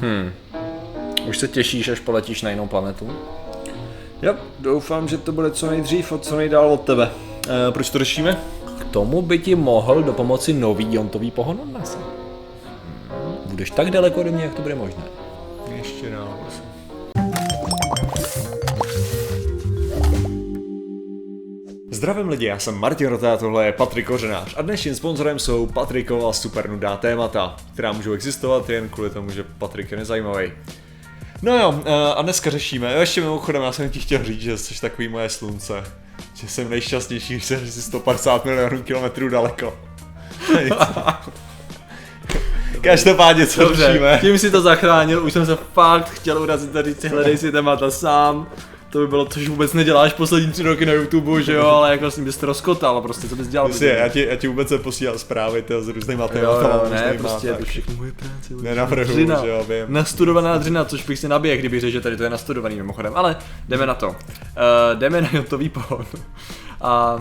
Hmm. Už se těšíš, až poletíš na jinou planetu? Jo, doufám, že to bude co nejdřív a co nejdál od tebe. E, proč to řešíme? K tomu by ti mohl do pomoci nový jontový pohon od NASA. Hmm. Budeš tak daleko ode mě, jak to bude možné. Ještě dál, Zdravím lidi, já jsem Martin Rota, tohle je Patrik Kořenář a dnešním sponzorem jsou Patrikova super nudá témata, která můžou existovat jen kvůli tomu, že Patrik je nezajímavý. No jo, a dneska řešíme, jo, ještě mimochodem já jsem ti chtěl říct, že jsi takový moje slunce, že jsem nejšťastnější, když jsem 150 milionů kilometrů daleko. Každopádně, co Dobře, řešíme? tím si to zachránil, už jsem se fakt chtěl urazit a říct si, hledej si témata sám to by bylo, což vůbec neděláš poslední tři roky na YouTube, že jo, ale jako s ním bys to rozkotal, prostě co bys dělal? Prostě, já ti, já ti vůbec neposílal zprávy ty, s různýma tématama. Ne, prostě to všechno moje práce. Nenavrhu, dřina, že jo, vím. Nastudovaná dřina, což bych si nabije, kdyby řekl, že tady to je nastudovaný mimochodem, ale jdeme na to. Uh, jdeme na jotový pohon. A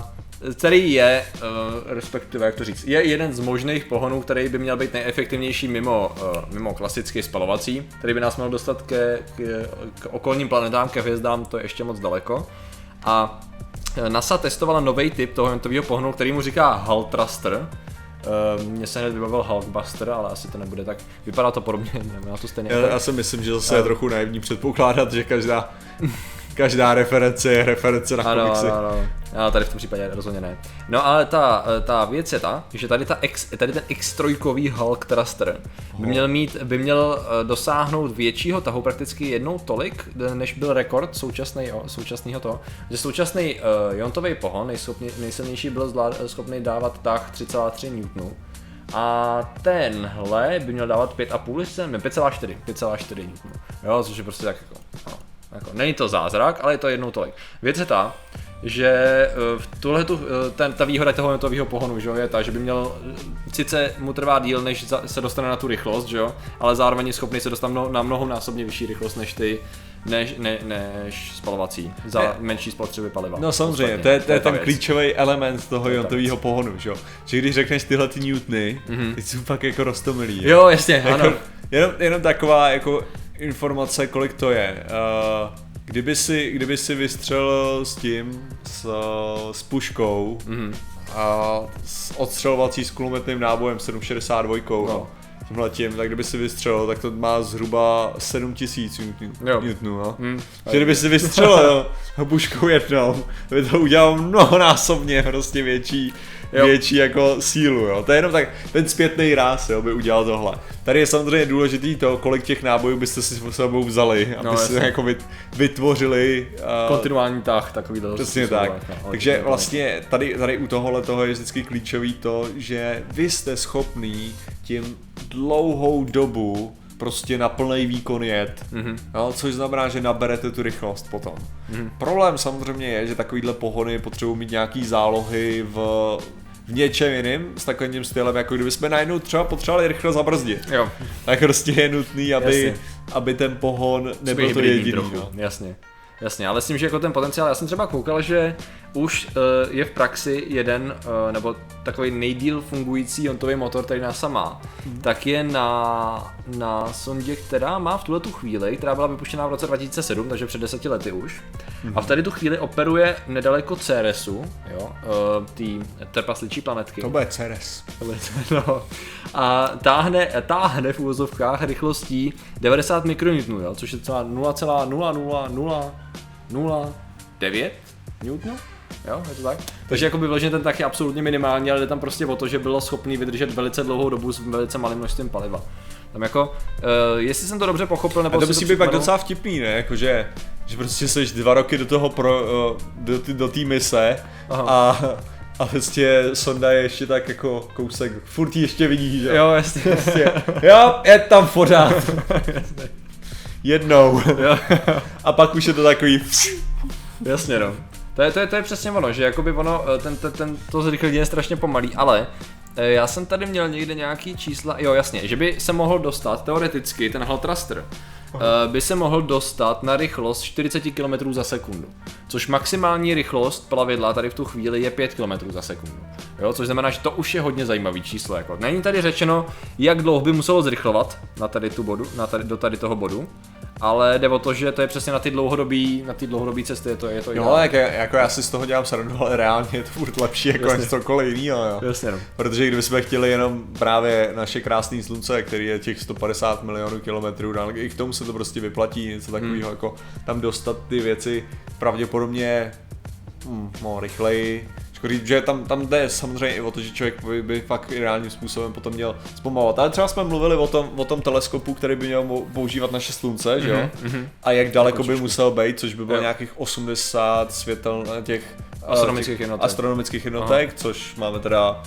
který je, uh, respektive jak to říct, je jeden z možných pohonů, který by měl být nejefektivnější mimo, uh, mimo klasický spalovací, který by nás měl dostat ke, k, k okolním planetám, ke hvězdám, to je ještě moc daleko. A eh, NASA testovala nový typ toho ventového pohonu, který mu říká Hull Thruster. Uh, mně se hned vybavil Hulkbuster, ale asi to nebude tak. Vypadá to podobně, na to stejně. Já, já si myslím, že zase uh, je trochu naivní předpokládat, že každá každá reference je reference na ano, komiksy. Ano, ano. No, tady v tom případě rozhodně ne. No ale ta, ta věc je ta, že tady, ta X, tady ten X3 Hulk Thruster by měl, mít, by měl eh, dosáhnout většího tahu prakticky jednou tolik, než byl rekord současný, současného toho, že současný uh, jontový pohon nejschopně, nejsilnější byl zvlád, schopný dávat tah 3,3 N. A tenhle by měl dávat 5,5, ne 5,4, 5,4 N. Jo, což je prostě tak jako, no, jako, není to zázrak, ale je to jednou tolik. Věc je ta, že eh, v tuhle tu, eh, ten, ta výhoda toho netového pohonu že jo, je ta, že by měl, sice mu trvá díl, než se dostane na tu rychlost, že jo, ale zároveň je schopný se dostat na mnohonásobně vyšší rychlost než ty, než, ne, než spalovací, za ne. menší spotřeby paliva. No samozřejmě, to je, to je ten věc. klíčový element toho jontového pohonu, že jo. Že když řekneš tyhle ty newtony, mm-hmm. ty jsou fakt jako rostomilý. Jo, jo jasně, jako, ano. Jenom, jenom taková jako informace, kolik to je. Uh, kdyby si, kdyby si vystřelil s tím, s, s puškou mm-hmm. a s odstřelovací s kulometným nábojem 762, no. tímhle tím, tak kdyby si vystřelil, tak to má zhruba 7000 newtonů, no. Mm. Že kdyby si vystřelil puškou jednou, by to udělal mnohonásobně prostě větší jo. větší jako sílu, jo. To je jenom tak, ten zpětný ráz, jo, by udělal tohle. Tady je samozřejmě důležitý to, kolik těch nábojů byste si s sebou vzali, no, si jako vytvořili... Uh, Kontinuální tah, takový to. Přesně tak. No, Takže vlastně tady, tady u tohohle toho je vždycky klíčový to, že vy jste schopný tím dlouhou dobu prostě na plný výkon jet, mm-hmm. jo, což znamená, že naberete tu rychlost potom. Mm-hmm. Problém samozřejmě je, že takovýhle pohony potřebují mít nějaký zálohy v v něčem jiným, s takovým stylem, jako kdyby jsme najednou třeba potřebovali rychle zabrzdit. Jo. Tak prostě je nutný, aby, aby ten pohon nebyl to jediný. No. Jasně. Jasně, ale myslím, že jako ten potenciál, já jsem třeba koukal, že už uh, je v praxi jeden, uh, nebo takový nejdíl fungující jontový motor, který NASA má, mm. tak je na, na sondě, která má v tuhle tu chvíli, která byla vypuštěná v roce 2007, takže před deseti lety už. Mm. A v tady tu chvíli operuje nedaleko Ceresu, jo, uh, tý trpasličí planetky. To bude Ceres. To bude Ceres, no. A táhne, táhne v úvozovkách rychlostí 90 mikronewtonů, jo, což je třeba 0,00009 Newtonů. Jo, je to tak? Takže jako by ten tak je absolutně minimální, ale jde tam prostě o to, že bylo schopný vydržet velice dlouhou dobu s velice malým množstvím paliva. Tam jako, uh, jestli jsem to dobře pochopil, nebo... A to musí být pak docela vtipný, ne? Jakože, že prostě jsi dva roky do toho pro, uh, do, do té mise Aha. a a prostě sonda je ještě tak jako kousek, furt ještě vidí, že? Jo, jasně. Prostě, jo, je tam pořád. Jednou. Jo. A pak už je to takový... Jasně no. To je, to je, to je přesně ono, že jakoby ono, eh, ten, ten, ten to zrychlení je strašně pomalý, ale eh, já jsem tady měl někde nějaký čísla, jo jasně, že by se mohl dostat teoreticky ten Hall Thruster uh, by se mohl dostat na rychlost 40 km za sekundu. Což maximální rychlost plavidla tady v tu chvíli je 5 km za sekundu. Jo, což znamená, že to už je hodně zajímavý číslo. Jako. Není tady řečeno, jak dlouho by muselo zrychlovat na tady tu bodu, na tady, do tady toho bodu, ale jde o to, že to je přesně na ty dlouhodobý, na ty dlouhodobý cesty, je to, je to Jo, jak, jako já si z toho dělám srandu, ale reálně je to furt lepší jako Jasně. než cokoliv jiného, jo. Jasně, no. Protože kdybychom chtěli jenom právě naše krásné slunce, který je těch 150 milionů kilometrů dál, i k tomu se to prostě vyplatí, něco takového, hmm. jako tam dostat ty věci pravděpodobně hm, no, rychleji. Škoda říct, že tam, tam jde samozřejmě i o to, že člověk by, by fakt ideálním způsobem potom měl zpomalovat. Ale třeba jsme mluvili o tom, o tom teleskopu, který by měl používat naše slunce, že jo? mm-hmm. A jak daleko by musel být, což by bylo Jo. nějakých 80 světel těch eh, Astronomických těch jednotek. astronomických jednotek, což máme teda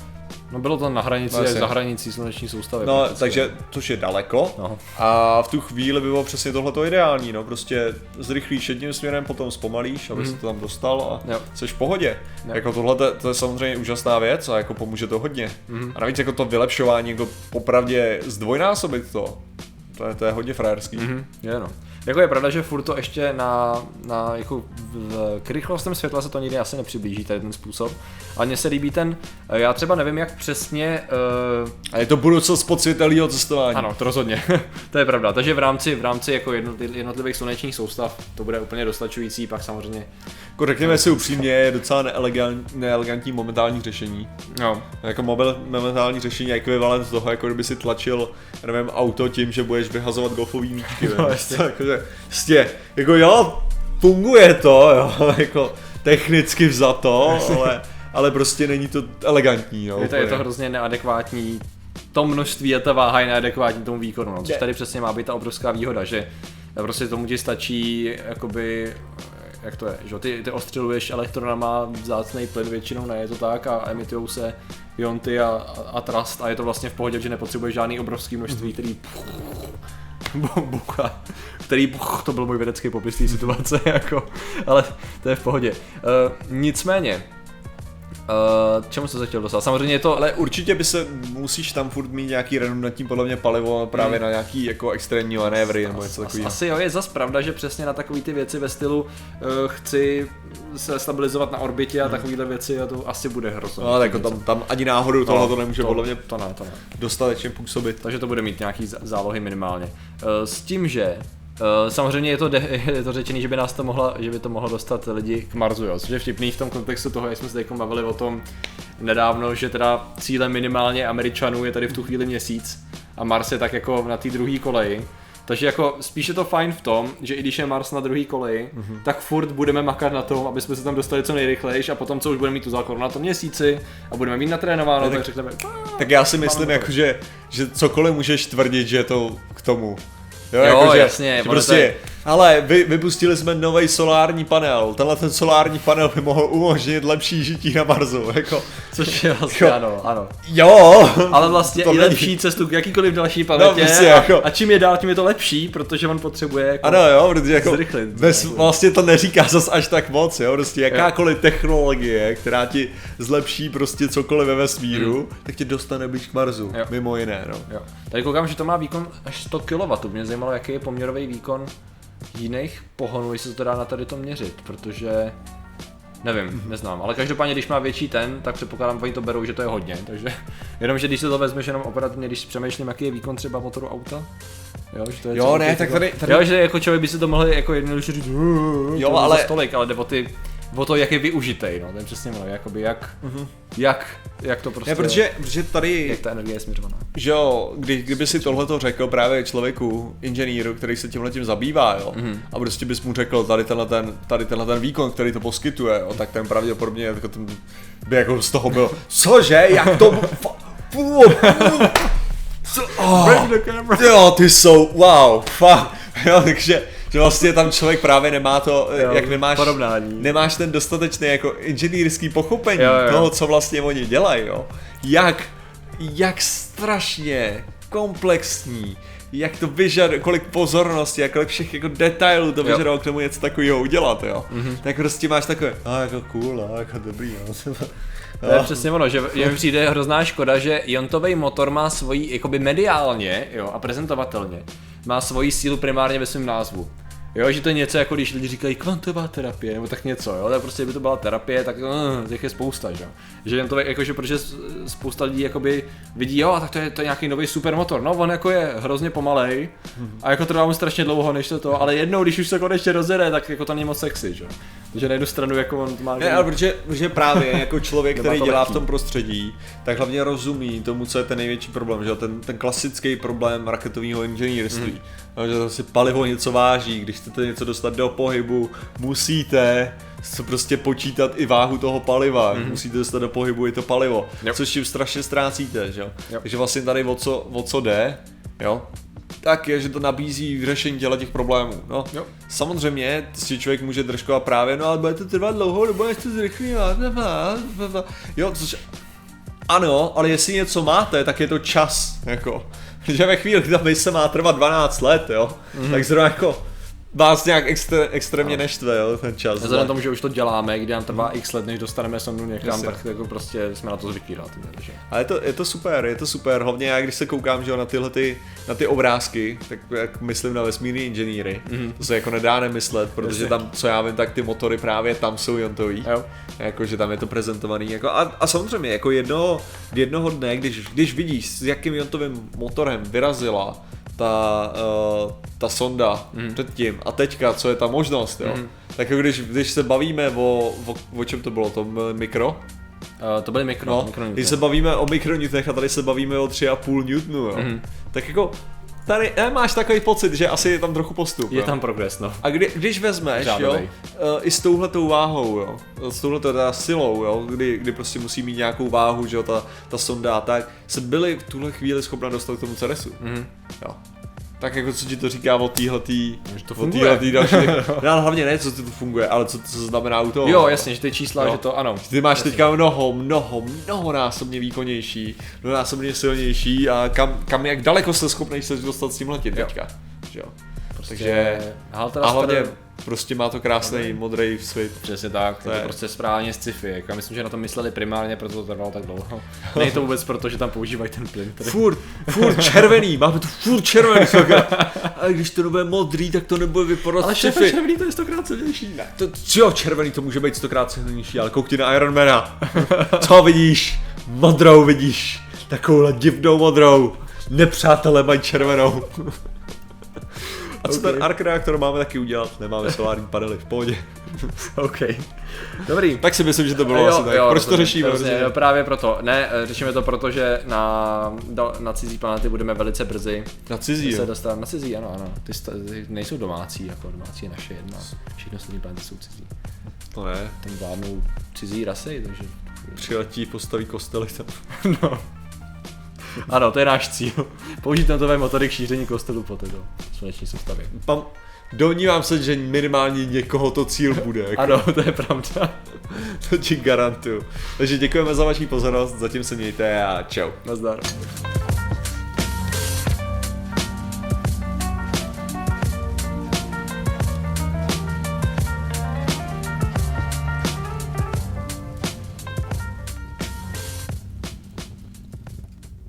No bylo to na hranici, až za hranicí sluneční soustavy. No, prakticky. takže, což je daleko. No. A v tu chvíli by bylo přesně tohleto ideální, no, prostě zrychlíš jedním směrem, potom zpomalíš, aby mm. to tam dostal a Jo. jsi v pohodě. Jo. Jako tohle to, to je samozřejmě úžasná věc a jako pomůže to hodně. Mm. A navíc jako to vylepšování, jako popravdě zdvojnásobit to, to je, to je hodně frajerský. Mm. Mhm, je no. Jako je pravda, že furt to ještě na, na jako v, k rychlostem světla se to nikdy asi nepřiblíží, tady ten způsob. Ale mně se líbí ten, já třeba nevím, jak přesně, uh, A je to budoucnost podsvětelného cestování. ano, to rozhodně, to je pravda. Takže v rámci, v rámci jako jednotli- jednotlivých slunečních soustav to bude úplně dostačující, pak samozřejmě, Jako řekněme si upřímně, je docela neelegant, neelegantní momentální řešení. no, Jako mobil, momentální řešení je ekvivalent toho, jako kdyby si tlačil, nevím, auto tím, že budeš vyhazovat golfový míčky. No, No, jakože, prostě, jako jo, funguje to, jo, jako technicky vzato, ale, ale prostě není to elegantní, no. je to, je to hrozně neadekvátní, to množství a ta váha je neadekvátní tomu výkonu, no, což tady přesně má být ta obrovská výhoda, že prostě tomu ti stačí, jakoby, jak to je, že jo, ty, ty ostřeluješ elektronama vzácný plyn většinou, ne, je to tak a emitujou se ionty a, a, a trust a je to vlastně v pohodě, že nepotřebuješ žádný obrovský množství, který bu- buka, který, to byl můj vědecký popis té situace, jako, ale to je v pohodě. Uh, nicméně, uh, čemu se chtěl dostat? Samozřejmě je to, Ale určitě by se, musíš tam furt mít nějaký redundantní podle mě palivo právě Hmm. na nějaký jako extrémní manévry nebo něco takového. Asi jo, je zas pravda, že přesně na takové ty věci ve stylu uh, chci se stabilizovat na orbitě a takovéhle věci a to asi bude hrozně. No, jako tam, tam ani náhodou tohle to nemůže to, podle mě To ne, to ne. dostatečně působit. Takže to bude mít nějaký zá- zálohy minimálně. Uh, s tím, že samozřejmě je to, de- je to řečený, že by nás to mohla, že by to mohlo dostat lidi k Marsu, jo, což je vtipný v tom kontextu toho, jak jsme se teď bavili o tom nedávno, že teda cílem minimálně Američanů je tady v tu chvíli měsíc a Mars je tak jako na té druhé koleji. Takže jako spíš je to fajn v tom, že i když je Mars na druhé koleji, Mhm. mm-hmm. tak furt budeme makat na tom, aby jsme se tam dostali co nejrychlejš a potom co už budeme mít tu základnu na tom měsíci a budeme mít natrénováno, tak- tak řekneme, Tak já si myslím, jako, že, že cokoliv můžeš tvrdit, že je to k tomu. Jo, Jo, jako, jasně, že prostě, ale vy, vypustili jsme nový solární panel, tenhle ten solární panel by mohl umožnit lepší žití na Marsu, jako, což je vlastně Jo. ano, ano. jo, Ale vlastně To i není- lepší cestu k jakýkoliv další planetě prostě a, jako- a čím je dál, tím je to lepší, protože on potřebuje jako... Ano jo, protože jako Zrychlit. bez, vlastně to neříká zas až tak moc, jo, prostě jakákoliv technologie, která ti zlepší prostě cokoliv ve vesmíru, tak tě dostane blíž k Marsu, Hmm. Jo. mimo jiné, no. Jo. Tady koukám, že to má výkon až 100 kW. Mě zajímalo, jaký je poměrový výkon jiných pohonů, jestli se to dá na tady to měřit, protože nevím, Mhm. neznám, ale každopádně, když má větší ten, tak předpokládám, že oni to berou, že to je hodně, takže jenom, že když se to vezmeš jenom operativně, když přemýšlím, jaký je výkon třeba motoru auta, jo, že to je Jo, ne, tak jako- tady- tady- Jo, že jako člověk by si to mohl jako jednoduše říct, jo, ale-. Stolik, ale jde o ty, o to, jak je využitej, no, to je přesně ono, jakoby jak, jak, jak to prostě, Ne, protože, protože tady, jak ta energie je směřovaná. že jo, kdy, kdyby si tohleto řekl právě člověku, inženýru, který se tímhle tím zabývá, jo, Mhm. mm-hmm. a prostě bys mu řekl tady tenhle ten, tady tenhle ten výkon, který to poskytuje, jo, tak ten pravděpodobně jako ten, by jako z toho byl, cože, jak to, co, oh, jo, ty jsou, wow, fakt, jo, takže, že vlastně tam člověk právě nemá to, Jo, jak nemáš, porovnání. nemáš ten dostatečný jako inženýrský pochopení Jo, jo. toho, co vlastně oni dělají, jo. Jak, jak strašně komplexní, jak to vyžaduje, kolik pozornosti, jak kolik všech jako detailů to Jo. vyžaduje k tomu něco takového udělat, jo. Mhm. Mm-hmm. Tak prostě máš takové, a jako cool, a jako dobrý, no. To je přesně ono, že mi přijde hrozná škoda, že Jontový motor má svojí, jakoby mediálně, jo, a prezentovatelně, má svoji sílu primárně ve svém názvu. Jo, že to je něco jako když lidi říkají kvantová terapie, nebo tak něco, jo, tak prostě by to byla terapie, tak uh, těch je spousta, že jo. Že jen to jakože, protože spousta lidí jakoby vidí, jo, tak to je, to je nějaký nový supermotor, no on jako je hrozně pomalej a jako trvá mu strašně dlouho, než to to, ale jednou, když už se konečně rozjede, tak jako to není moc sexy, že jo. Takže na jednu stranu jako on má... Ne, ale protože, protože právě jako člověk, který to dělá v tom prostředí, tak hlavně rozumí tomu, co je ten největší problém, že jo? ten, ten klasický problém raketového inženýrství. Mm. Že to si palivo něco váží, když chcete něco dostat do pohybu, musíte se prostě počítat i váhu toho paliva, mm. musíte dostat do pohybu i to palivo, Jo. což tím strašně ztrácíte, že jo? Jo. Takže vlastně tady o co, o co jde, jo? tak je, že to nabízí řešení těchto těch problémů. No, Jo. Samozřejmě si člověk může držkovat právě, no ale bude to trvat dlouho, nebo až to zrychlí, jo, což, ano, ale jestli něco máte, tak je to čas, jako, že ve chvíli, kdy ta mise má trvat 12 let, jo, mm-hmm. tak zrovna jako vás nějak extré, extrémně No. neštve, jo, ten čas. Vzhledem tomu, že už to děláme, kdy nám trvá x let, než dostaneme sondu někam, Jasně. tak jako prostě jsme na to zvyklí relativně, takže. Ale je to, je to super, je to super, hlavně já když se koukám že jo, na tyhle ty, na ty obrázky, tak jak myslím na vesmírný inženýry, mm-hmm. to se jako nedá nemyslet, protože Jasně. tam, co já vím, tak ty motory právě tam jsou jontový, Jo. jako že tam je to prezentovaný, jako a, a samozřejmě jako jednoho, jednoho dne, když, když vidíš, s jakým jontovým motorem vyrazila ta, uh, ta sonda mm. předtím a teďka, co je ta možnost, jo, Mhm. tak jako když, když se bavíme o, o, o čem to bylo, eh, mikro, Uh, to byly mikro, No, mikro když se bavíme o mikronewtonech a tady se bavíme o 3,5 newtonu, jo. Mhm. Tak jako, tady ne, máš takový pocit, že asi je tam trochu postup. Je jo. tam progres, no. A kdy, když vezmeš, jo, Řádovej. uh, i s touhletou váhou, jo, s touhletou teda silou, jo, kdy, kdy prostě musí mít nějakou váhu, že jo, ta, ta sonda a tak, se byli v tuhle chvíli schopna dostat k tomu Ceresu. Mhm. Jo. Tak jako co ti to říká o týhletý, Že to o funguje. týhletý další, no, ale hlavně ne, co to funguje, ale co to znamená u toho. Jo, jasně, že ty čísla, Jo. že to ano. Ty máš Jasně. teďka mnoho, mnoho, mnoho násobně výkonnější, mnoho násobně silnější a kam, kam jak daleko jsi schopný se dostat s tím letět Jo. teďka. Že jo. Prostě, Takže- Halter A hlavně prostě má to krásný modrý svit. Přesně tak, to To je je- prostě správně sci-fi. Jako, já myslím, že na to mysleli primárně, proto to trvalo tak dlouho. Není to vůbec proto, že tam používají ten plyn. Který... Furt, furt červený, máme to furt červený. A když to nebude modrý, tak to nebude vypadat Ale sci-fi. červený to je stokrát silnější. Ne. To, jo, červený to může být stokrát silnější, ale koukni na Ironmana. Co vidíš? Modrou vidíš. Takovouhle divnou modrou. Nepřátelé mají červenou. A co Ok. ten arc reaktor máme taky udělat? Nemáme solární panely, v pohodě. OK. Dobrý. Tak si myslím, že to bylo asi tak. Proč to rozumím, řešíme? rozumím. Protože- Jo, právě proto. Ne, řešíme to proto, že na, na cizí planety budeme velice brzy Na cizí, se jo. dostat na cizí, ano, ano. Ty, sta- ty nejsou domácí, jako domácí je naše jedna. Všechny ostatní planety jsou cizí. To ne. Tam vládnou cizí rasy, takže... Přiletí, postaví kostely tam. No. Ano, to je náš cíl. Použít tentové motory k šíření kostelů po této sluneční soustavě. Tam Domnívám se, že minimálně někoho to cíl bude. Jako. Ano, to je pravda. To ti garantuju. Takže děkujeme za vaši pozornost, zatím se mějte a čau. Nazdar.